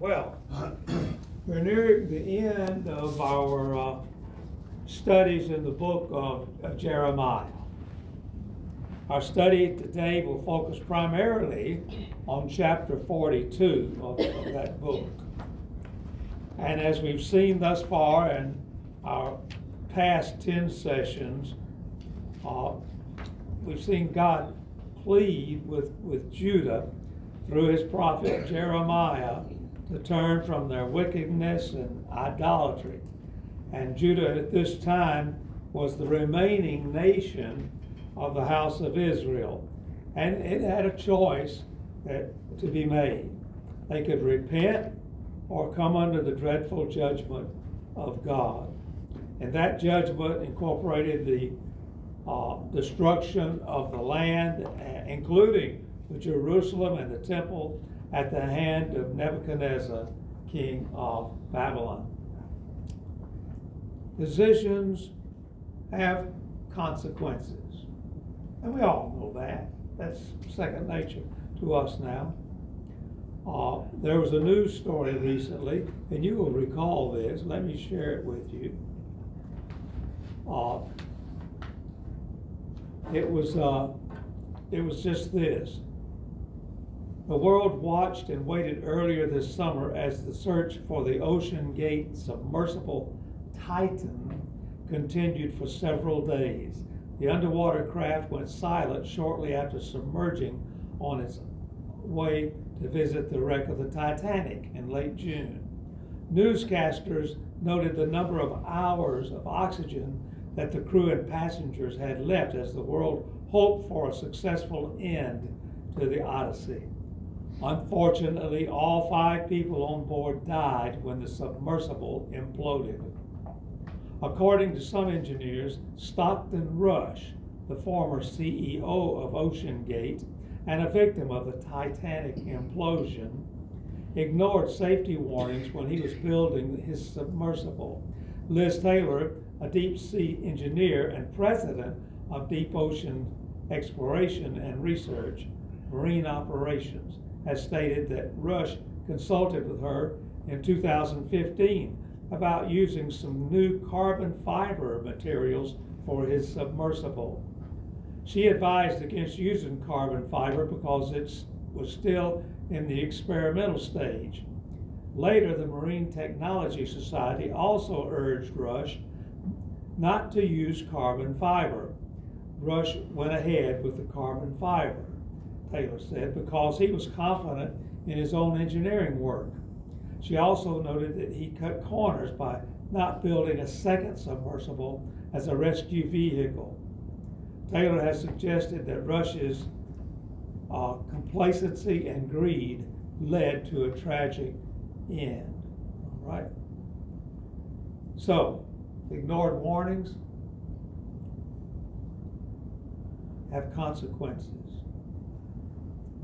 Well, we're near the end of our uh, studies in the book of, of Jeremiah. Our study today will focus primarily on chapter 42 of, of that book. And as we've seen thus far in our past 10 sessions, uh, we've seen God plead with, with Judah through his prophet Jeremiah to turn from their wickedness and idolatry. And Judah at this time was the remaining nation of the house of Israel. And it had a choice that, to be made. They could repent or come under the dreadful judgment of God. And that judgment incorporated the uh, destruction of the land, including the Jerusalem and the temple at the hand of Nebuchadnezzar, king of Babylon. Decisions have consequences. And we all know that. That's second nature to us now. Uh, there was a news story recently, and you will recall this. Let me share it with you. Uh, it was uh, it was just this. The world watched and waited earlier this summer as the search for the OceanGate submersible Titan continued for several days. The underwater craft went silent shortly after submerging on its way to visit the wreck of the Titanic in late June. Newscasters noted the number of hours of oxygen that the crew and passengers had left as the world hoped for a successful end to the Odyssey. Unfortunately, all five people on board died when the submersible imploded. According to some engineers, Stockton Rush, the former CEO of OceanGate and a victim of the Titanic implosion, ignored safety warnings when he was building his submersible. Liz Taylor, a deep sea engineer and president of Deep Ocean Exploration and Research, Marine Operations, has stated that Rush consulted with her in 2015 about using some new carbon fiber materials for his submersible. She advised against using carbon fiber because it was still in the experimental stage. Later, the Marine Technology Society also urged Rush not to use carbon fiber. Rush went ahead with the carbon fiber. Taylor said, because he was confident in his own engineering work. She also noted that he cut corners by not building a second submersible as a rescue vehicle. Taylor has suggested that Rush's uh, complacency and greed led to a tragic end. All right. So, ignored warnings have consequences.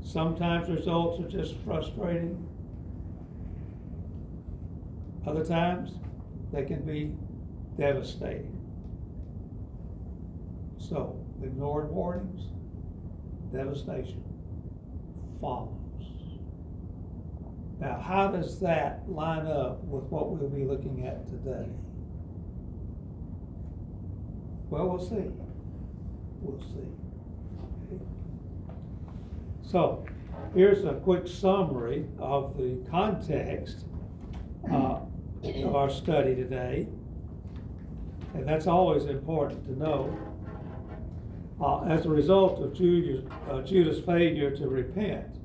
Sometimes results are just frustrating. Other times, they can be devastating. So, ignored warnings, devastation follows. Now, how does that line up with what we'll be looking at today? Well, we'll see. We'll see. So, here's a quick summary of the context uh, of our study today. And that's always important to know. Uh, as a result of Judah's, uh, Judah's failure to repent,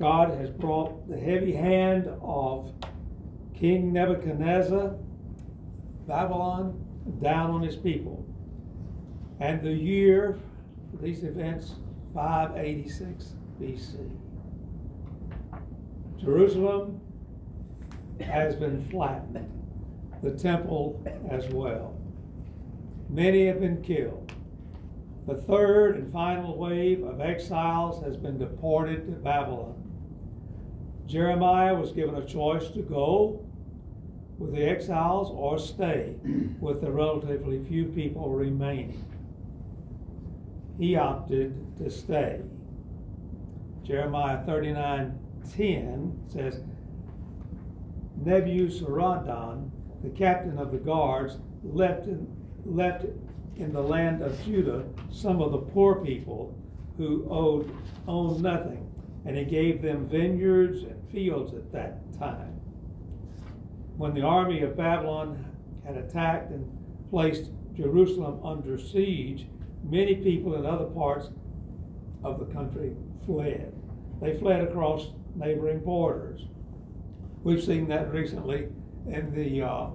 God has brought the heavy hand of King Nebuchadnezzar, Babylon, down on his people. And the year these events 586 BC. Jerusalem has been flattened, the temple as well. Many have been killed. The third and final wave of exiles has been deported to Babylon. Jeremiah was given a choice to go with the exiles or stay with the relatively few people remaining he opted to stay. Jeremiah 39 10 says, Nebuzaradan, the captain of the guards, left in, left in the land of Judah some of the poor people who owed owned nothing, and he gave them vineyards and fields at that time. When the army of Babylon had attacked and placed Jerusalem under siege, many people in other parts of the country fled. They fled across neighboring borders. We've seen that recently in the uh,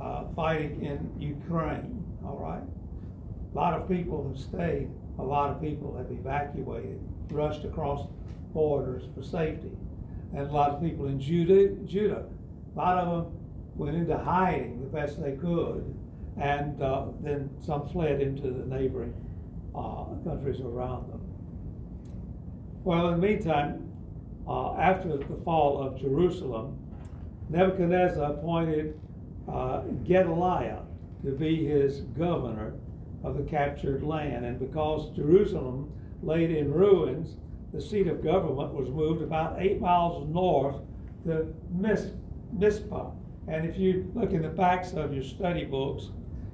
uh, fighting in Ukraine. All right, a lot of people have stayed. A lot of people have evacuated, rushed across borders for safety, and a lot of people in Judah, Judah, a lot of them went into hiding the best they could, and uh, then some fled into the neighboring uh, countries around them. Well, in the meantime, uh, after the fall of Jerusalem, Nebuchadnezzar appointed uh, Gedaliah to be his governor of the captured land. And because Jerusalem lay in ruins, the seat of government was moved about eight miles north to Mizpah. And if you look in the backs of your study books,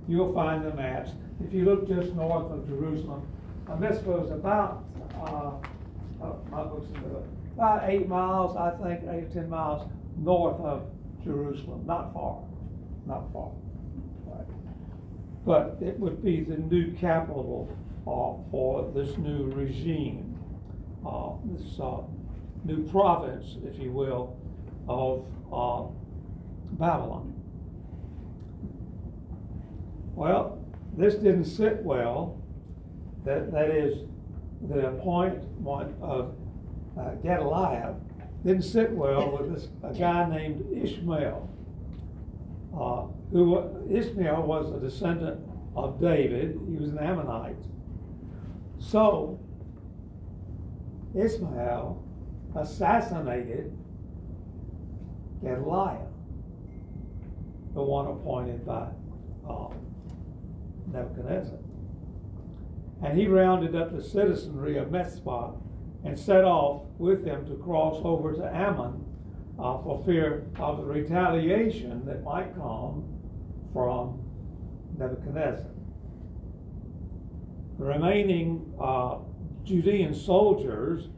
you'll find the maps. If you look just north of Jerusalem, uh, Mizpah is about, uh, uh, my books about eight miles, I think, eight ten miles north of Jerusalem. Not far, not far. Right. But it would be the new capital uh, for this new regime, uh, this uh, new province, if you will, of uh, Babylon. Well, this didn't sit well. That, that is, the appointment of uh, Gedaliah didn't sit well with this, a guy named Ishmael, uh, who Ishmael was a descendant of David. He was an Ammonite. So Ishmael assassinated Gedaliah, the one appointed by uh, Nebuchadnezzar. And he rounded up the citizenry of Mizpah and set off with them to cross over to Ammon uh, for fear of the retaliation that might come from Nebuchadnezzar. The remaining uh, Judean soldiers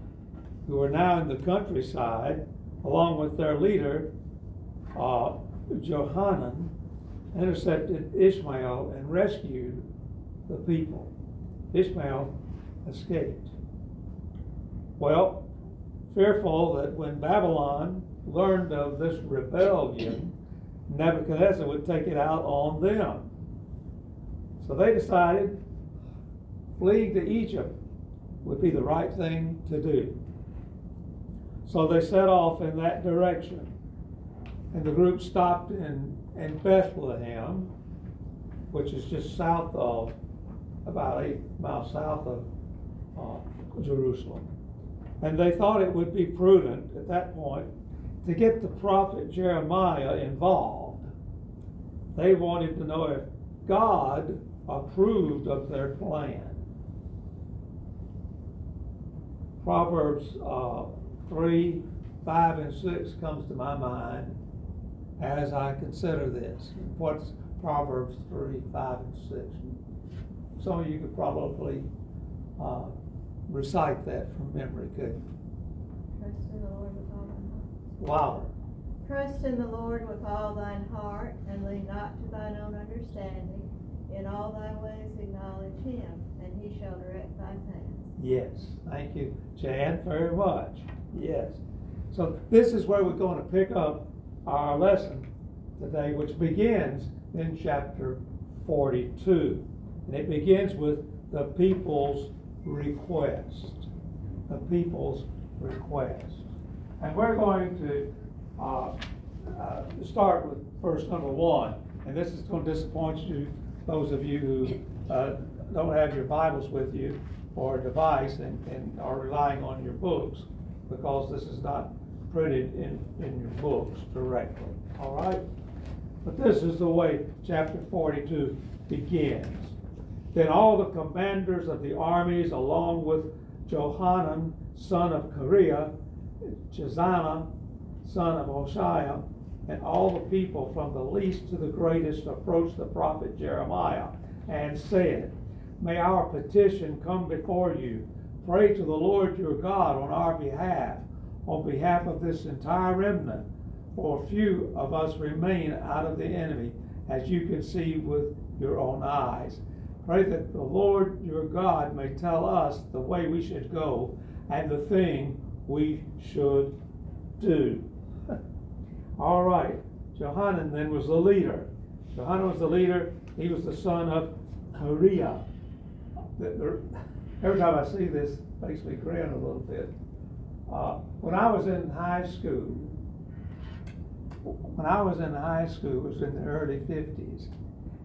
who were now in the countryside, along with their leader, uh, Johanan, intercepted Ishmael and rescued the people. Ishmael escaped. Well, fearful that when Babylon learned of this rebellion, Nebuchadnezzar would take it out on them. So they decided fleeing to Egypt would be the right thing to do. So they set off in that direction. And the group stopped in, in Bethlehem, which is just south of, about eight miles south of uh, Jerusalem. And they thought it would be prudent at that point to get the prophet Jeremiah involved. They wanted to know if God approved of their plan. Proverbs uh, 3, 5, and 6 comes to my mind as I consider this. What's Proverbs 3, 5, and 6? Some of you could probably uh, recite that from memory, could Trust in the Lord with all thine heart. Louder. Trust in the Lord with all thine heart, and lean not to thine own understanding. In all thy ways acknowledge him, and he shall direct thy paths. Yes, thank you, Jan, very much. Yes. So this is where we're going to pick up our lesson today, which begins in chapter 42. And it begins with the people's request. The people's request. And we're going to uh, uh, start with verse number one. And this is going to disappoint you, those of you who uh, don't have your Bibles with you or a device and, and are relying on your books, because this is not printed in, in your books directly. All right? But this is the way chapter 42 begins. Then all the commanders of the armies, along with Johanan, son of Kareah, Jezaniah, son of Hoshaiah, and all the people from the least to the greatest approached the prophet Jeremiah and said, May our petition come before you. Pray to the Lord your God on our behalf, on behalf of this entire remnant, for few of us remain out of the enemy, as you can see with your own eyes. Pray that the Lord your God may tell us the way we should go and the thing we should do. All right, Johanan then was the leader. Johanan was the leader. He was the son of the- Every time I see this, makes me grin a little bit. Uh, when I was in high school, when I was in high school, it was in the early fifties,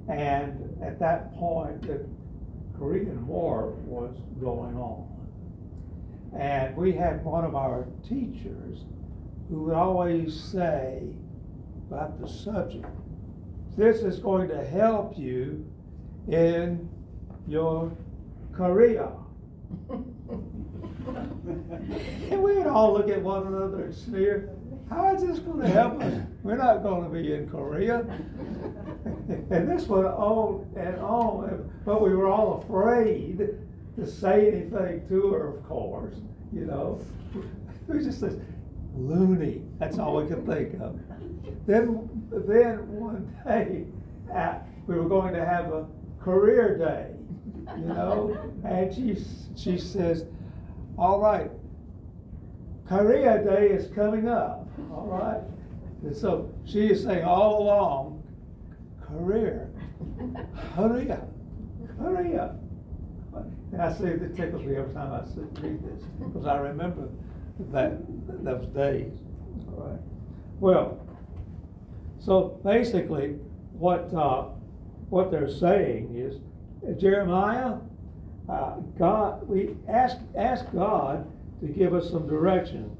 and at that point, the Korean War was going on. And we had one of our teachers who would always say about the subject, this is going to help you in your career. And we would all look at one another and sneer, how is this gonna help us? We're not gonna be in Korea. And this went on and on, but we were all afraid to say anything to her, of course, you know. It was just this loony, that's all we could think of. Then, then one day, we were going to have a career day, you know, and she, she says, all right, Korea Day is coming up, all right? And so she is saying all along, career, Korea, Korea. And I say, it tickles me every time I read this, because I remember that, those days, all right? Well, so basically, what, uh, what they're saying is, Jeremiah, uh, God, we ask, ask God to give us some direction.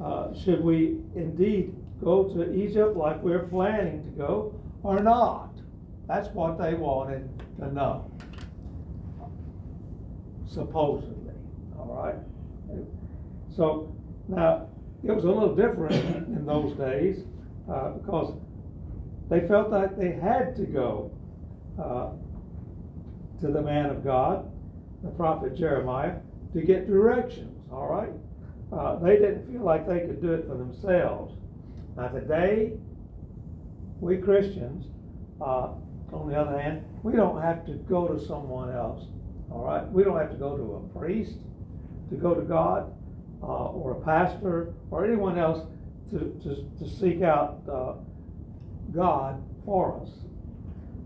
Uh, should we indeed go to Egypt like we're planning to go or not? That's what they wanted to know. Supposedly, all right? So now, it was a little different in those days uh, because they felt like they had to go uh, to the man of God, the prophet Jeremiah, to get directions, all right? Uh, they didn't feel like they could do it for themselves. Now, today, we Christians, uh, on the other hand, we don't have to go to someone else, all right? We don't have to go to a priest to go to God, uh, or a pastor, or anyone else to, to, to seek out uh, God for us.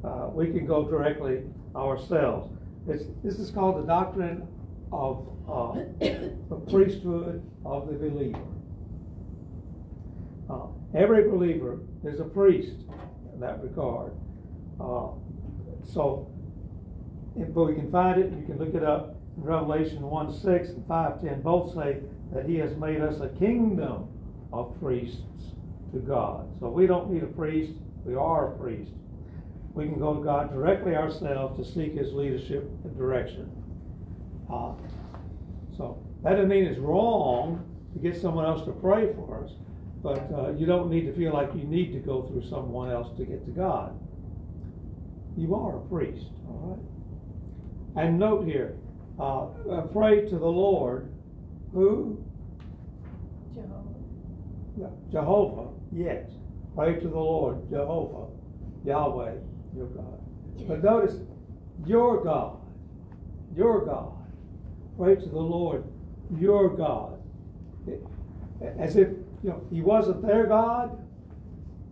Uh, we can go directly ourselves. It's, this is called the doctrine of uh, the priesthood of the believer. Uh, every believer is a priest in that regard. Uh, so, if we can find it, you can look it up. In Revelation 1 6 and 5 10 both say that He has made us a kingdom of priests to God. So, we don't need a priest, we are a priest. We can go to God directly ourselves to seek His leadership and direction. Uh, so, that doesn't mean it's wrong to get someone else to pray for us, but uh, you don't need to feel like you need to go through someone else to get to God. You are a priest, all right? And note here, uh, uh, pray to the Lord, who? Yeah, Jehovah, yes. Pray to the Lord, Jehovah, Yahweh, your God. But notice, your God, your God. Pray to the Lord, your God. It- As if, you know, he wasn't their God.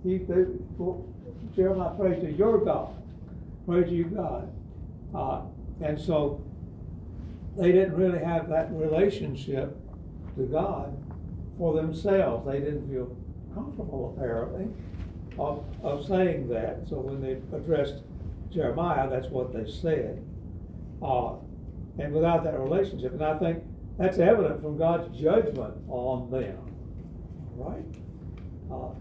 He, they, well, Jeremiah prayed to your God. Pray to your God. Uh, and so they didn't really have that relationship to God for themselves. They didn't feel comfortable, apparently, of, of saying that. So when they addressed Jeremiah, that's what they said. Uh, and without that relationship, and I think that's evident from God's judgment on them, right? Uh,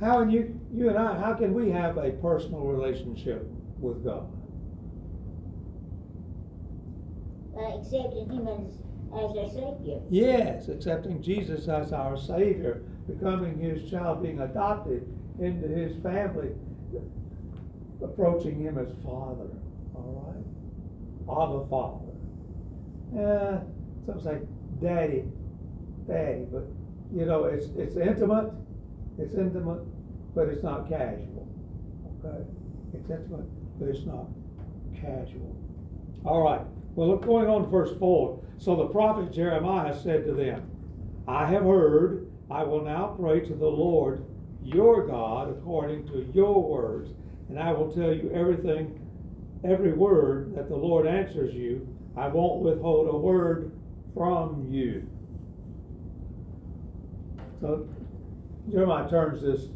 how and you, you and I, how can we have a personal relationship with God? by accepting Him as as a savior. Yes, accepting Jesus as our Savior, becoming His child, being adopted into His family, approaching Him as Father. All right, Abba Father. Yeah, some say Daddy, Daddy, but you know it's it's intimate, it's intimate, but it's not casual. Okay, it's intimate, but it's not casual. All right. Well, look, going on verse 4. So the prophet Jeremiah said to them, I have heard, I will now pray to the Lord your God according to your words, and I will tell you everything, every word that the Lord answers you. I won't withhold a word from you. So Jeremiah turns this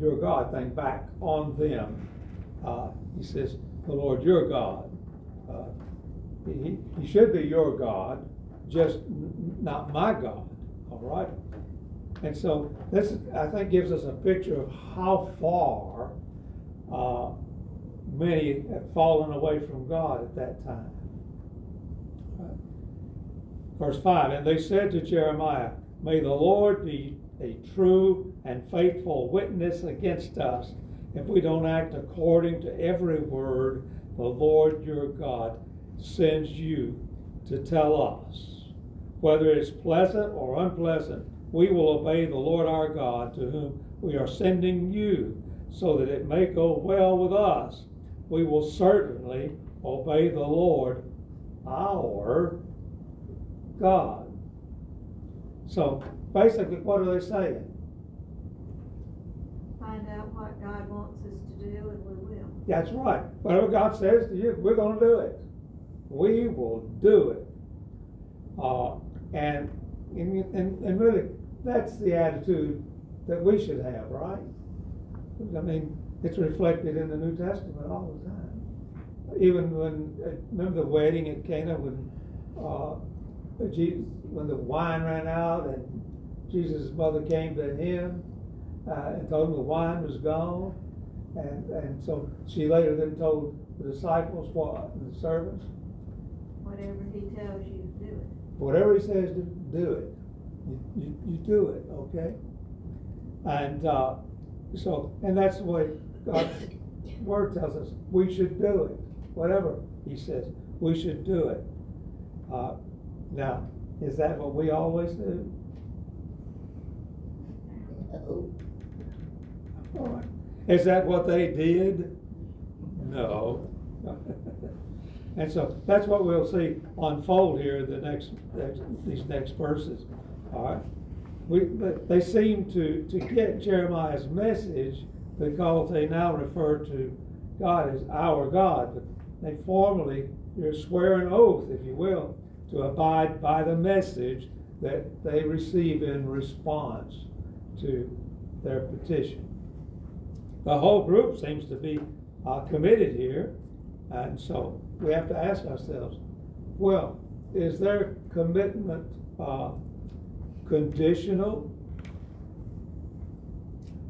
your God thing back on them. Uh, he says, The Lord your God. Uh, he, he should be your God, just not my God. All right? And so this, I think, gives us a picture of how far uh, many have fallen away from God at that time. Verse 5 And they said to Jeremiah, May the Lord be a true and faithful witness against us if we don't act according to every word the Lord your God sends you to tell us. Whether it's pleasant or unpleasant, we will obey the Lord our God to whom we are sending you, so that it may go well with us. We will certainly obey the Lord our God. So basically, what are they saying? Find out what God wants us to do and we will. That's right. Whatever God says to you, we're going to do it. We will do it. Uh, and, and, and really, that's the attitude that we should have, right? I mean, it's reflected in the New Testament all the time. Even when, uh, remember the wedding at Cana when, uh, Jesus, when the wine ran out and Jesus' mother came to him uh, and told him the wine was gone. And, and so she later then told the disciples what, the servants, Whatever he tells you to do it. whatever he says to do it, you, you, you do it, okay? And uh, so, and that's the way God's word tells us we should do it. Whatever he says, we should do it. Uh, now, is that what we always do? No. All right. Is that what they did? No. and so that's what we'll see unfold here in the next, next these next verses. All right. We, they seem to, to get Jeremiah's message because they now refer to God as our God. But they formally swear an oath, if you will, to abide by the message that they receive in response to their petition. The whole group seems to be uh, committed here, and so we have to ask ourselves well, is their commitment uh, conditional?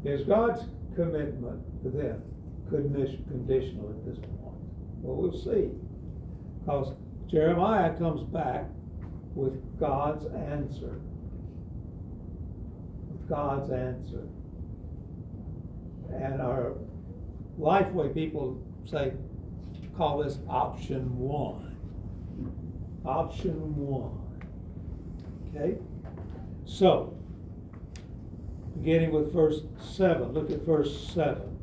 Is God's commitment to them conditional at this point? Well, we'll see. Because Jeremiah comes back with God's answer. With God's answer. And our Lifeway people say, call this option one. Option one. Okay? So, beginning with verse 7, look at verse 7.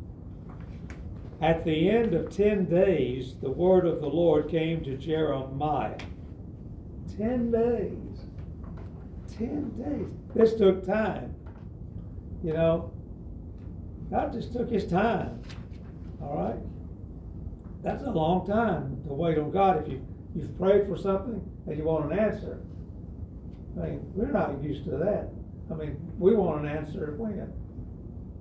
At the end of 10 days, the word of the Lord came to Jeremiah. 10 days. 10 days. This took time. You know, God just took his time. All right? That's a long time to wait on God if you, you've prayed for something and you want an answer. I mean, we're not used to that. I mean, we want an answer when?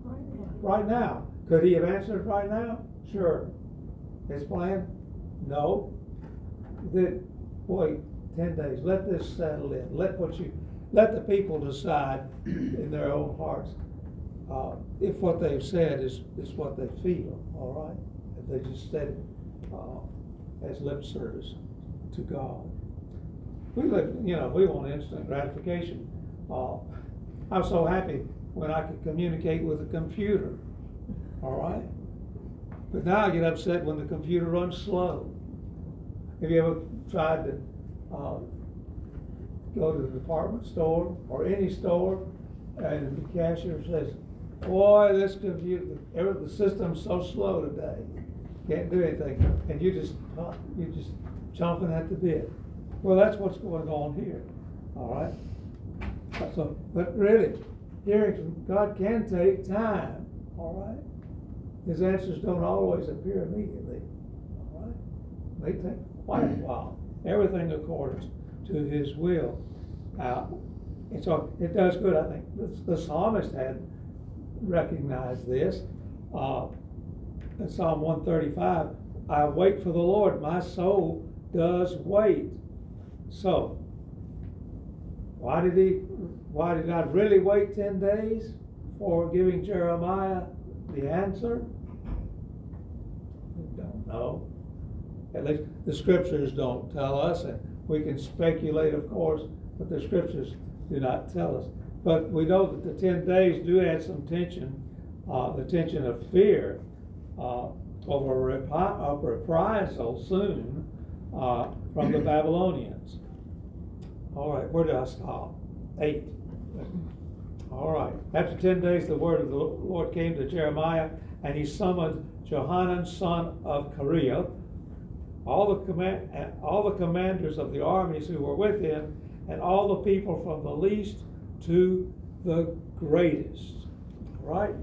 Right now. Right now. Could he have answered right now? Sure. His plan? No. The, wait, ten days. Let this settle in. Let what you, let the people decide in their own hearts uh, if what they've said is, is what they feel, all right? If they just said it uh, as lip service to God. we live, you know, we want instant gratification. Uh, I'm so happy when I could communicate with a computer, all right? But now I get upset when the computer runs slow. Have you ever tried to, uh, go to the department store or any store and the cashier says, boy, this computer, the system's so slow today, can't do anything, and you just, you just chomping at the bit. Well, that's what's going on here, all right? So, but really, hearing from God can take time, all right? His answers don't always appear immediately, all right? They take quite a while, everything according to his will. Uh, and so it does good, I think, the, the psalmist had recognized this. Uh, in Psalm one thirty-five, I wait for the Lord, my soul does wait. So, why did he, why did God really wait ten days for giving Jeremiah the answer? We don't know. At least the scriptures don't tell us, and we can speculate, of course, but the scriptures do not tell us. But we know that the ten days do add some tension, uh, the tension of fear, uh, over a, repri- a reprisal soon, uh, from the Babylonians. All right, where did I stop? Eight. All right. After ten days, the word of the Lord came to Jeremiah, and he summoned Johanan, son of Kareah, all the command, all the commanders of the armies who were with him, and all the people from the least to the greatest. All right?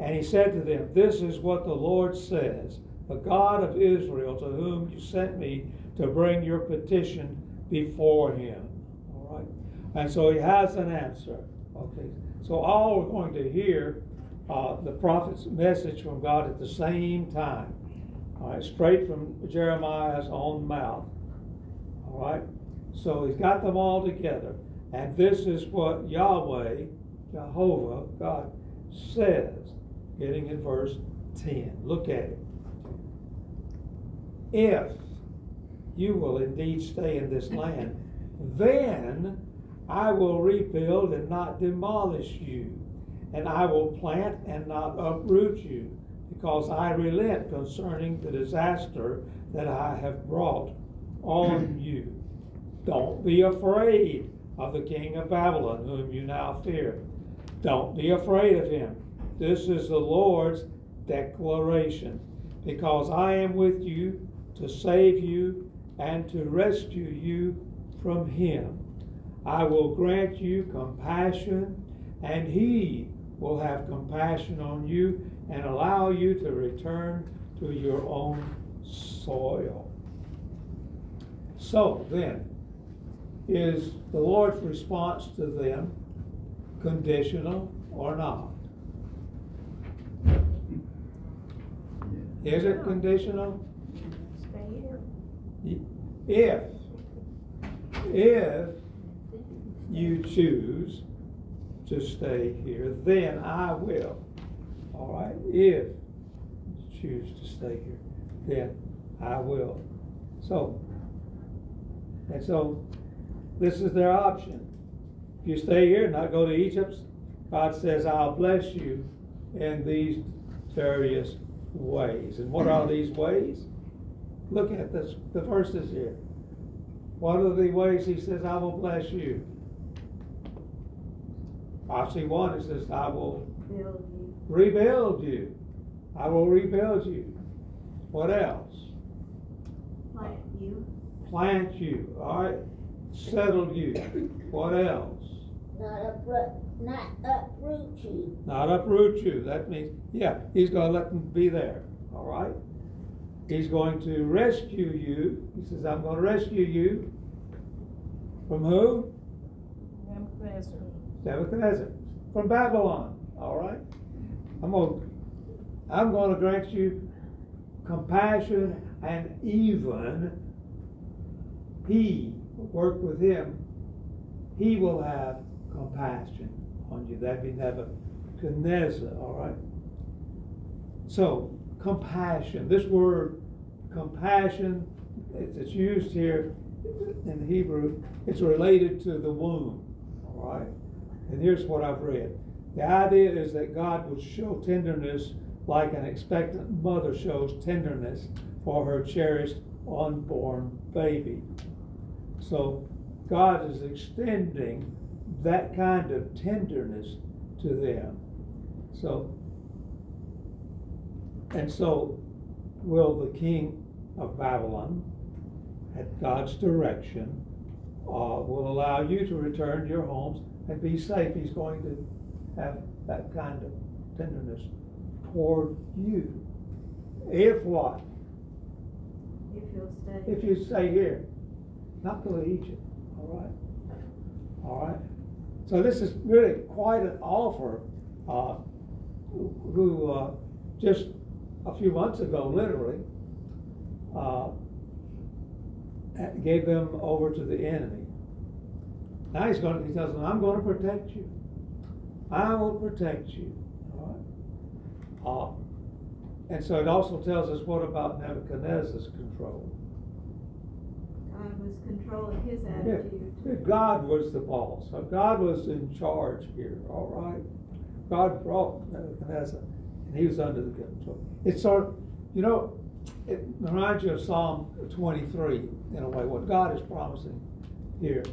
And he said to them, This is what the Lord says, the God of Israel, to whom you sent me to bring your petition before him. All right? And so he has an answer. Okay. So all we're going to hear uh, the prophet's message from God at the same time. All right, straight from Jeremiah's own mouth. All right. So he's got them all together. And this is what Yahweh, Jehovah, God, says, getting in verse 10. Look at it. If you will indeed stay in this land, then I will rebuild and not demolish you, and I will plant and not uproot you, because I relent concerning the disaster that I have brought on you. Don't be afraid of the king of Babylon, whom you now fear. Don't be afraid of him. This is the Lord's declaration. Because I am with you to save you and to rescue you from him. I will grant you compassion, and he will have compassion on you and allow you to return to your own soil. So then, is the Lord's response to them conditional or not? Is it conditional? Stay here. If, if you choose to stay here, then I will. All right? If you choose to stay here, then I will. So, and so this is their option. If you stay here and not go to Egypt, God says, I'll bless you in these various ways. And what are these ways? Look at this, the verses here. What are the ways he says, I will bless you? I see one, it says, I will you. rebuild you. I will rebuild you. What else? Plant you. Plant you, all right? Settle you. What else? Not uproot, not uproot you. Not uproot you. That means, yeah, he's going to let them be there, all right? He's going to rescue you. He says, I'm going to rescue you from who? Nebuchadnezzar. Nebuchadnezzar. From Babylon, all right? I'm going to, I'm going to grant you compassion and even he work with him. He will have compassion on you. That'd be Nebuchadnezzar, all right? So, compassion. This word compassion, it's used here in Hebrew, it's related to the womb, all right? And here's what I've read. The idea is that God would show tenderness like an expectant mother shows tenderness for her cherished unborn baby. So God is extending that kind of tenderness to them. So, and so will the king of Babylon, at God's direction, uh, will allow you to return to your homes and be safe. He's going to have that kind of tenderness toward you. If what? If you'll stay. If you stay here, not go to Egypt, all right? All right? So this is really quite an offer, uh, who- uh, just a few months ago, literally, uh, gave them over to the enemy. Now he's going, he tells them, I'm gonna protect you. I will protect you, all right? Uh, and so it also tells us what about Nebuchadnezzar's control? God was controlling his attitude. God was the boss. God was in charge here, all right? God brought Nebuchadnezzar, and he was under the control. It's sort of, you know, it reminds you of Psalm twenty-three, in a way, what God is promising here.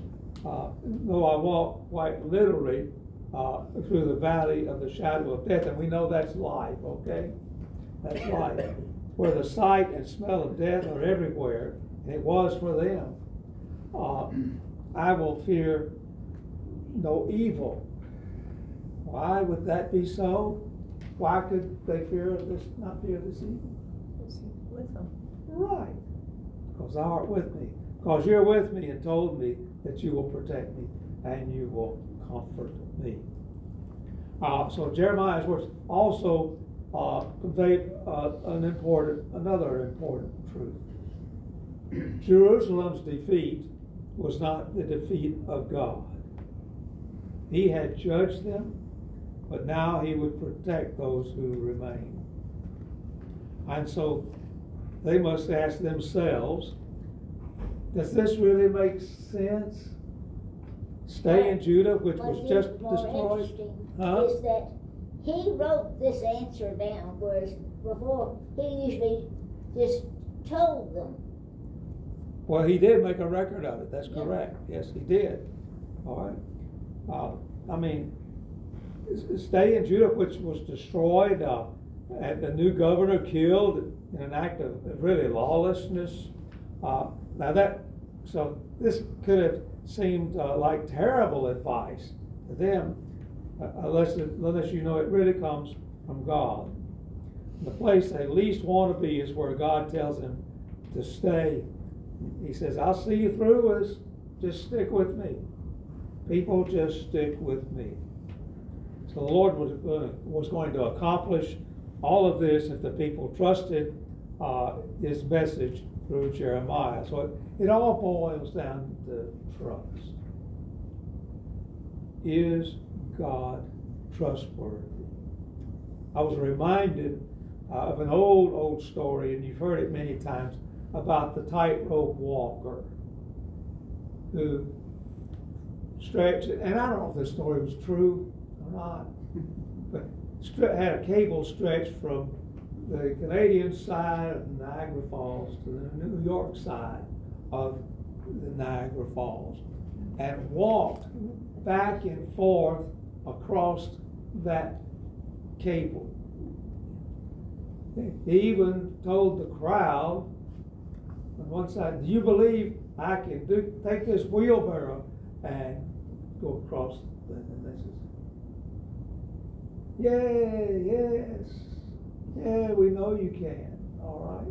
Uh, though I walk quite literally, uh, through the valley of the shadow of death, and we know that's life, okay? That's life. Where the sight and smell of death are everywhere, and it was for them. Uh, I will fear no evil. Why would that be so? Why could they fear this, not fear this evil? Is he with them? Right. Because thou art with me. Because you're with me and told me that you will protect me and you will comfort me. Uh, so Jeremiah's words also uh, convey uh, an important, another important truth. Jerusalem's defeat was not the defeat of God. He had judged them, but now he would protect those who remain. And so they must ask themselves, does this really make sense? Stay in Judah, which What was just destroyed? interesting Huh? Is that he wrote this answer down, whereas before, he usually just told them. Well, he did make a record of it, that's Yeah. correct, yes, he did, all right? Uh, I mean, stay in Judah, which was destroyed, uh, and the new governor killed in an act of really lawlessness. Uh, now that, so this could have seemed uh, like terrible advice to them, uh, unless, unless you know it really comes from God. The place they least want to be is where God tells them to stay. He says, I'll see you through this, just stick with me. People just stick with me. So the Lord was, gonna- was going to accomplish all of this if the people trusted uh, his message through Jeremiah. So it, it all boils down to trust. Is God trustworthy? I was reminded uh, of an old, old story, and you've heard it many times, about the tightrope walker who stretched, and I don't know if this story was true or not, but had a cable stretched from the Canadian side of Niagara Falls to the New York side of the Niagara Falls, and walked back and forth across that cable. He even told the crowd on one side, do you believe I can do, take this wheelbarrow and go across the, and they says, yeah, yes, yeah, we know you can, all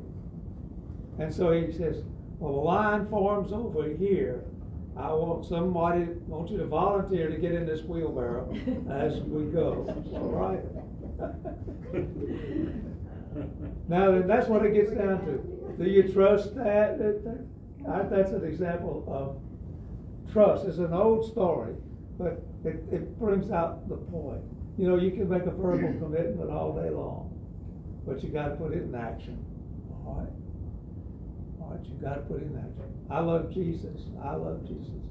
right. And so he says, well, the line forms over here. I want somebody, want you to volunteer to get in this wheelbarrow as we go, all right? Now, then, that's what it gets down to. Do you trust that? I- That's an example of trust. It's an old story, but it, it brings out the point. You know, you can make a verbal mm-hmm. commitment all day long, but you gotta put it in action, all right? All right, you gotta put it in action. I love Jesus, I love Jesus,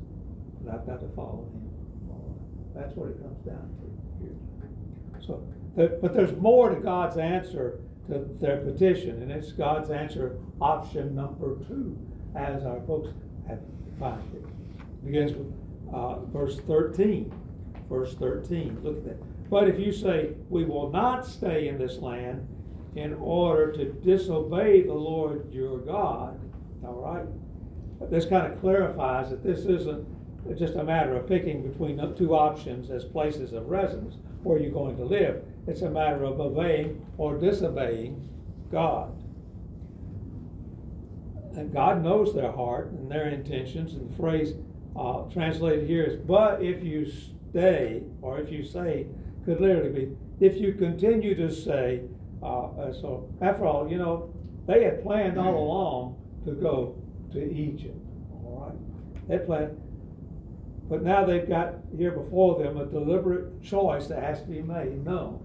but I've got to follow him. Right, That's what it comes down to here. So, but there's more to God's answer to their petition, and it's God's answer, option number two, as our folks have defined it. Begins with, uh, verse thirteen, verse thirteen, look at that. But if you say, we will not stay in this land in order to disobey the Lord your God, all right? This kind of clarifies that this isn't just a matter of picking between the two options as places of residence where you're going to live. It's a matter of obeying or disobeying God. And God knows their heart and their intentions. And the phrase uh, translated here is, but if you stay, or if you say, could literally be, if you continue to say, uh, uh, so after all, you know, they had planned all along to go to Egypt. All right. They planned, but now they've got here before them a deliberate choice that has to be made. No,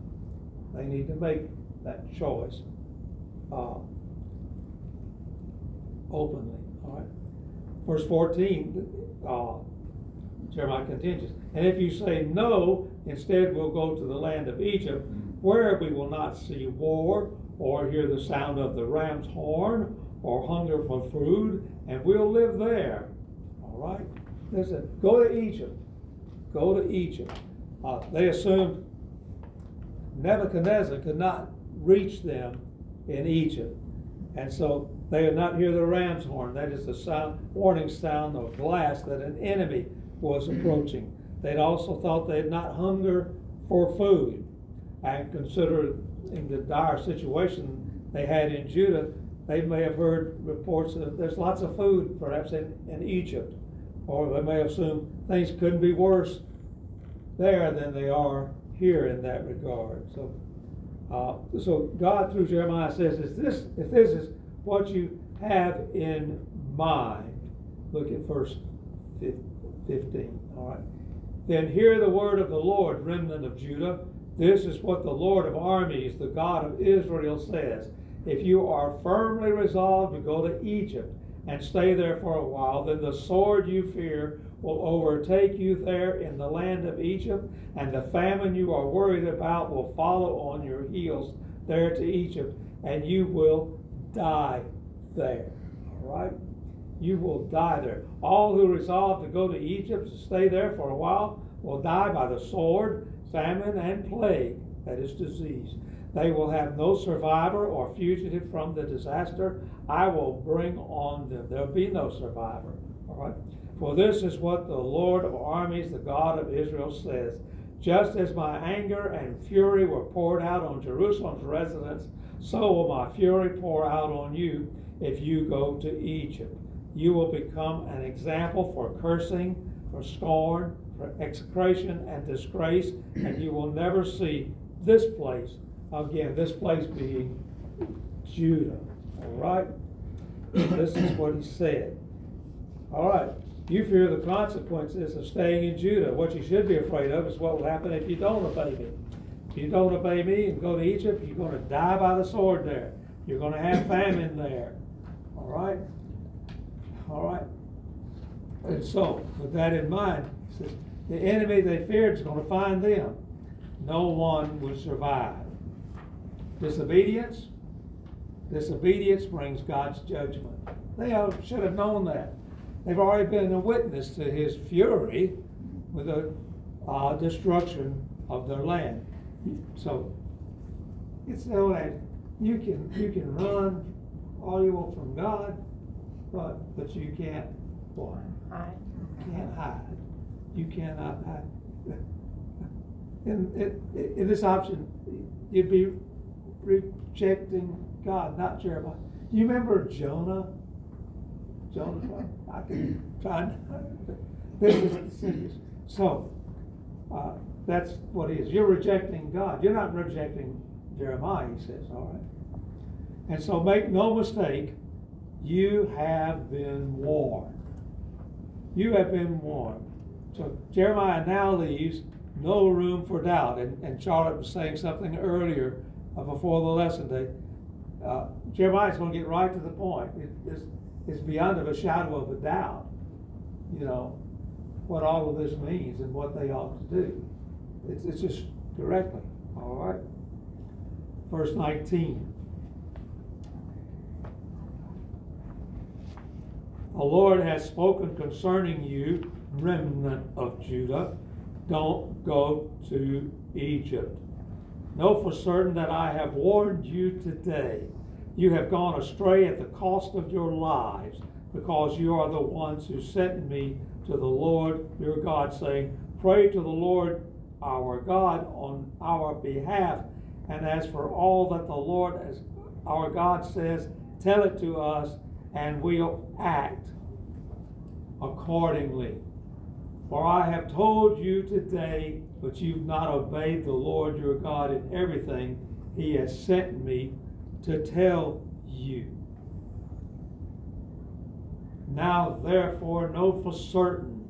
they need to make that choice uh, openly. All right. Verse 14, uh, Jeremiah continues, and if you say no, instead we'll go to the land of Egypt, where we will not see war or hear the sound of the ram's horn or hunger for food, and we'll live there. All right. Listen, go to Egypt. Go to Egypt. Uh, they assumed Nebuchadnezzar could not reach them in Egypt. And so they would not hear the ram's horn. That is the sound, warning sound of blast that an enemy was approaching. They'd also thought they'd not hunger for food. And considering the dire situation they had in Judah, they may have heard reports that there's lots of food, perhaps in, in Egypt. Or they may assume things couldn't be worse there than they are here in that regard. So, uh, so God through Jeremiah says, "Is this if this is what you have in mind?" Look at verse fifteen. All right. Then hear the word of the Lord, remnant of Judah. This is what the Lord of armies, the God of Israel, says: If you are firmly resolved to go to Egypt and stay there for a while, then the sword you fear will overtake you there in the land of Egypt, and the famine you are worried about will follow on your heels there to Egypt, and you will die there. All right? You will die there. All who resolve to go to Egypt to stay there for a while will die by the sword, famine, and plague, that is disease. They will have no survivor or fugitive from the disaster I will bring on them. There'll be no survivor. All right? For this is what the Lord of armies, the God of Israel, says Just as my anger and fury were poured out on Jerusalem's residents, so will my fury pour out on you if you go to Egypt. You will become an example for cursing, for scorn, for execration and disgrace, and you will never see this place again, this place being Judah. All right? This is what he said. All right. You fear the consequences of staying in Judah. What you should be afraid of is what will happen if you don't obey me. If you don't obey me and go to Egypt, you're going to die by the sword there. You're going to have famine there. All right? All right? And so, with that in mind, he says, the enemy they feared is going to find them. No one will survive. Disobedience? Disobedience brings God's judgment. They should have known that. They've already been a witness to his fury with the uh, destruction of their land. So it's so that you can you can run all you want from God, but but you can't what? Hide. You can't hide. You cannot hide. In this option, you'd be rejecting God, not Jeremiah. You remember Jonah? Jonah, This is. So, uh, that's what it is. You're rejecting God. You're not rejecting Jeremiah, he says, all right. And so make no mistake, you have been warned. You have been warned. So Jeremiah now leaves no room for doubt. And, and Charlotte was saying something earlier uh, before the lesson day. Uh, Jeremiah's going to get right to the point. It, it's beyond of a shadow of a doubt, you know, what all of this means and what they ought to do. It's, it's just directly, all right? Verse nineteen. The Lord has spoken concerning you, remnant of Judah. Don't go to Egypt. Know for certain that I have warned you today. You have gone astray at the cost of your lives, because you are the ones who sent me to the Lord your God, saying, Pray to the Lord our God on our behalf. And as for all that the Lord as our God says, tell it to us, and we'll act accordingly. For I have told you today, but you've not obeyed the Lord your God in everything he has sent me to tell you. Now, therefore, know for certain,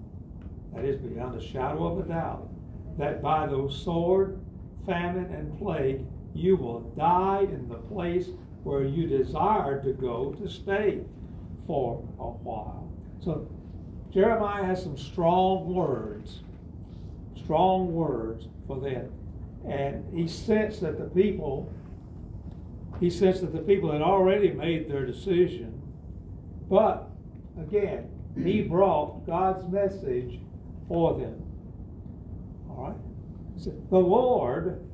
that is beyond a shadow of a doubt, that by the sword, famine, and plague you will die in the place where you desired to go to stay for a while. So, Jeremiah has some strong words, strong words for them. And he sensed that the people, he sensed that the people had already made their decision. But again, he brought God's message for them. All right? He said, the Lord,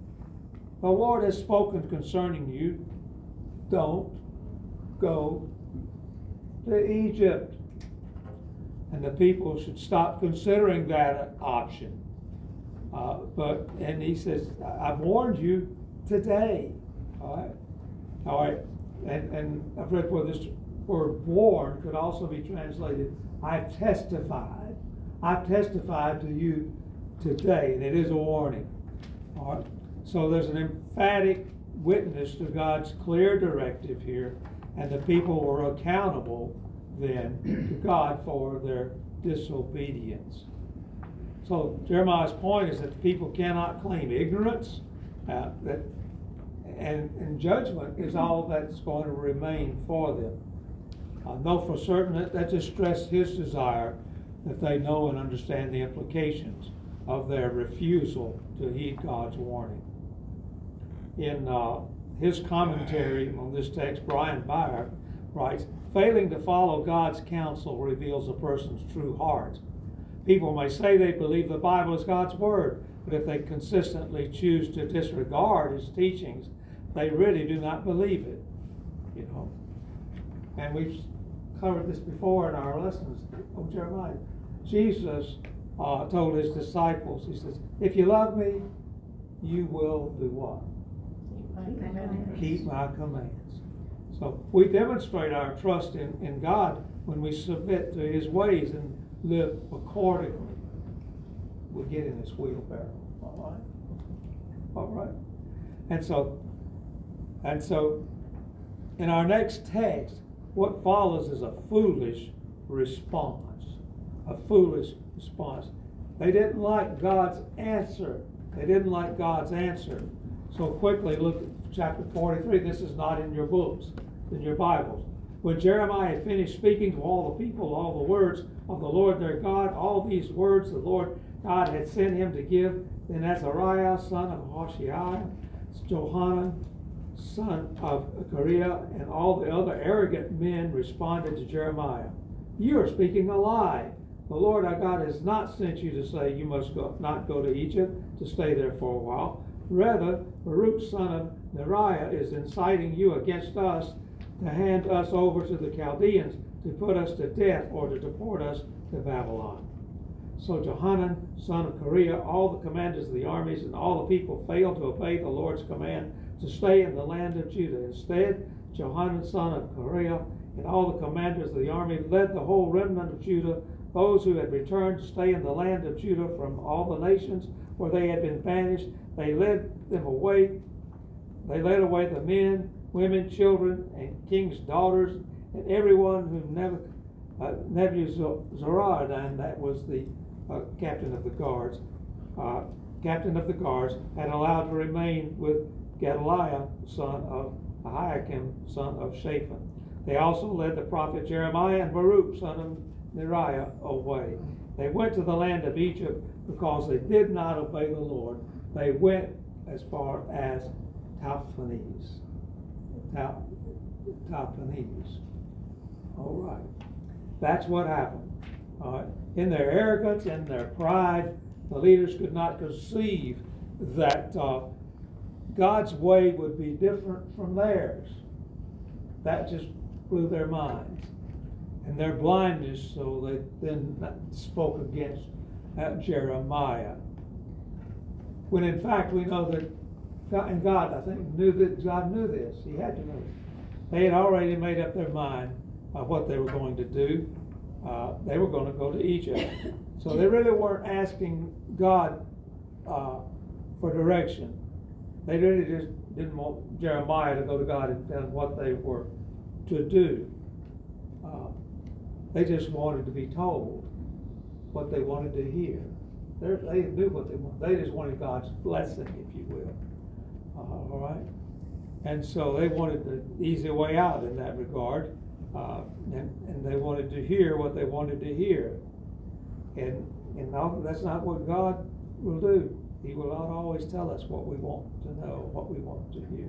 the Lord has spoken concerning you. Don't go to Egypt. And the people should stop considering that option. Uh, but, and he says, I've warned you today. All right? All right. And, and I've read where this word warn could also be translated, I've testified. I've testified to you today, and it is a warning. All right? So there's an emphatic witness to God's clear directive here, and the people were accountable then to God for their disobedience. So Jeremiah's point is that the people cannot claim ignorance, uh, that, and, and judgment is all that's going to remain for them. I know for certain that that stressed his desire that they know and understand the implications of their refusal to heed God's warning. In uh, his commentary on this text, Brian Byer writes, failing to follow God's counsel reveals a person's true heart. People may say they believe the Bible is God's Word, but if they consistently choose to disregard His teachings, they really do not believe it. You know, and we've covered this before in our lessons of Jeremiah. Jesus uh, told His disciples, He says, "If you love Me, you will do what? Keep my commands." So we demonstrate our trust in, in God when we submit to His ways and live accordingly. We get in His wheelbarrow. All right? All right. And so, and so, in our next text, what follows is a foolish response. A foolish response. They didn't like God's answer. They didn't like God's answer. So quickly, look at chapter 43. This is not in your books, in your Bibles. When Jeremiah had finished speaking to all the people, all the words of the Lord their God, all these words the Lord God had sent him to give, then Azariah, son of Hoshaiah, Johanan, son of Kareah, and all the other arrogant men responded to Jeremiah, You are speaking a lie. The Lord our God has not sent you to say you must go, not go to Egypt to stay there for a while. Rather, Baruch son of Neriah is inciting you against us to hand us over to the Chaldeans to put us to death or to deport us to Babylon. So Johanan, son of Kareah, all the commanders of the armies, and all the people failed to obey the Lord's command to stay in the land of Judah. Instead, Johanan, son of Kareah, and all the commanders of the army led the whole remnant of Judah, those who had returned to stay in the land of Judah from all the nations where they had been banished. They led them away. They led away the men, women, children, and king's daughters, and everyone whom Nebuzaradan, that was the uh, captain of the guards, uh, captain of the guards, had allowed to remain with Gedaliah, son of Ahikam, son of Shaphan. They also led the prophet Jeremiah and Baruch, son of Neriah, away. They went to the land of Egypt because they did not obey the Lord. They went as far as Tahpanhes. Ta- Tahpanhes. All right. That's what happened. In their arrogance and their pride, the leaders could not conceive that uh, God's way would be different from theirs. That just blew their minds. And their blindness, so they then spoke against uh, Jeremiah. When in fact we know that God, and God, I think, knew that God knew this. He had to know. They had already made up their mind of what they were going to do. Uh, they were going to go to Egypt. So they really weren't asking God uh, for direction. They really just didn't want Jeremiah to go to God and tell them what they were to do. Uh, they just wanted to be told what they wanted to hear. They're, they knew what they wanted. They just wanted God's blessing, if you will. Uh, all right? And so they wanted the easy way out in that regard. Uh, and, and they wanted to hear what they wanted to hear. And, and that's not what God will do. He will not always tell us what we want to know, what we want to hear.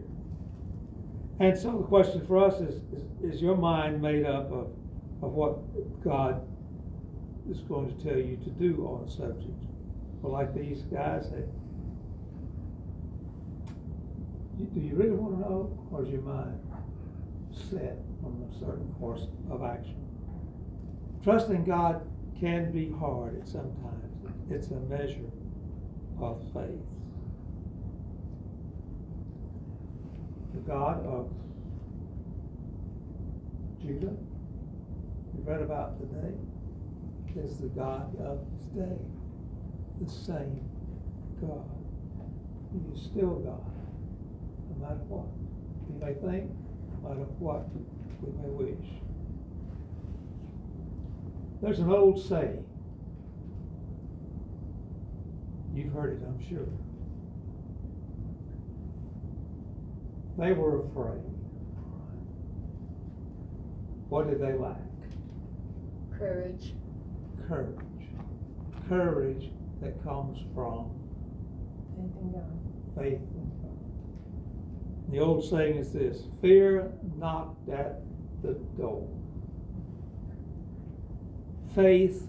And so the question for us is, is, is your mind made up of, of what God is going to tell you to do on a subject? Well, like these guys, they, do you really want to know, or is your mind set on a certain course of action? Trusting God can be hard at sometimes. It's a measure of faith. The God of Judah, we read about today, is the God of today. The same God. He is still God, no matter what. We may think, no matter what we may wish. There's an old saying. You've heard it, I'm sure. They were afraid. What did they lack? Courage. Courage. Courage that comes from Faith in God. faith in God. The old saying is this fear knocked at the door. Faith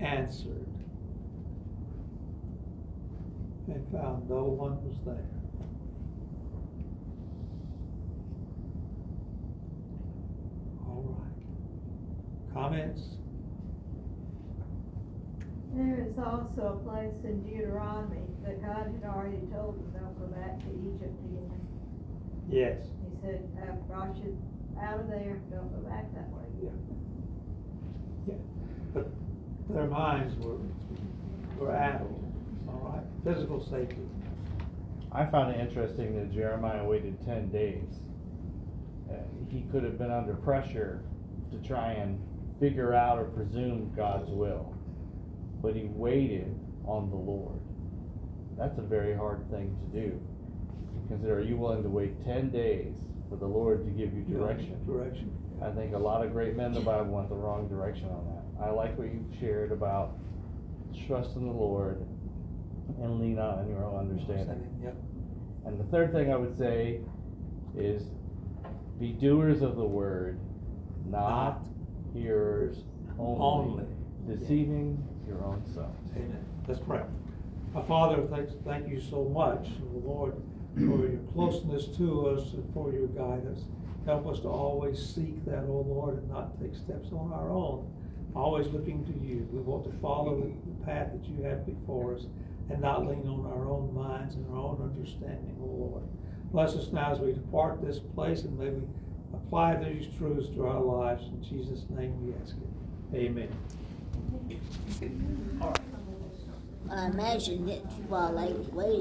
answered and found no one was there. All right. Comments? There is also a place in Deuteronomy that God had already told them, don't go back to Egypt again. Yes. He said, I've brought you out of there, don't go back that way. Yeah. Yeah, but their minds were, were addled, physical safety. I found it interesting that Jeremiah waited ten days. Uh, he could have been under pressure to try and figure out or presume God's will, but he waited on the Lord. That's a very hard thing to do. Consider, are you willing to wait ten days for the Lord to give you direction? Direction. I think a lot of great men in the Bible went the wrong direction on that. I like what you shared about trust in the Lord and lean on your own understanding. Yep. And the third thing I would say is be doers of the word, not hearers only, Only. deceiving your own self. Amen. Let's pray. Our Father, thanks, thank you so much, Lord, for your closeness to us and for your guidance. Help us to always seek that, O Lord, and not take steps on our own. Always looking to you. We want to follow the path that you have before us and not lean on our own minds and our own understanding, O Lord. Bless us now as we depart this place and may we apply these truths to our lives. In Jesus' name we ask it. Amen. I imagine that while waited.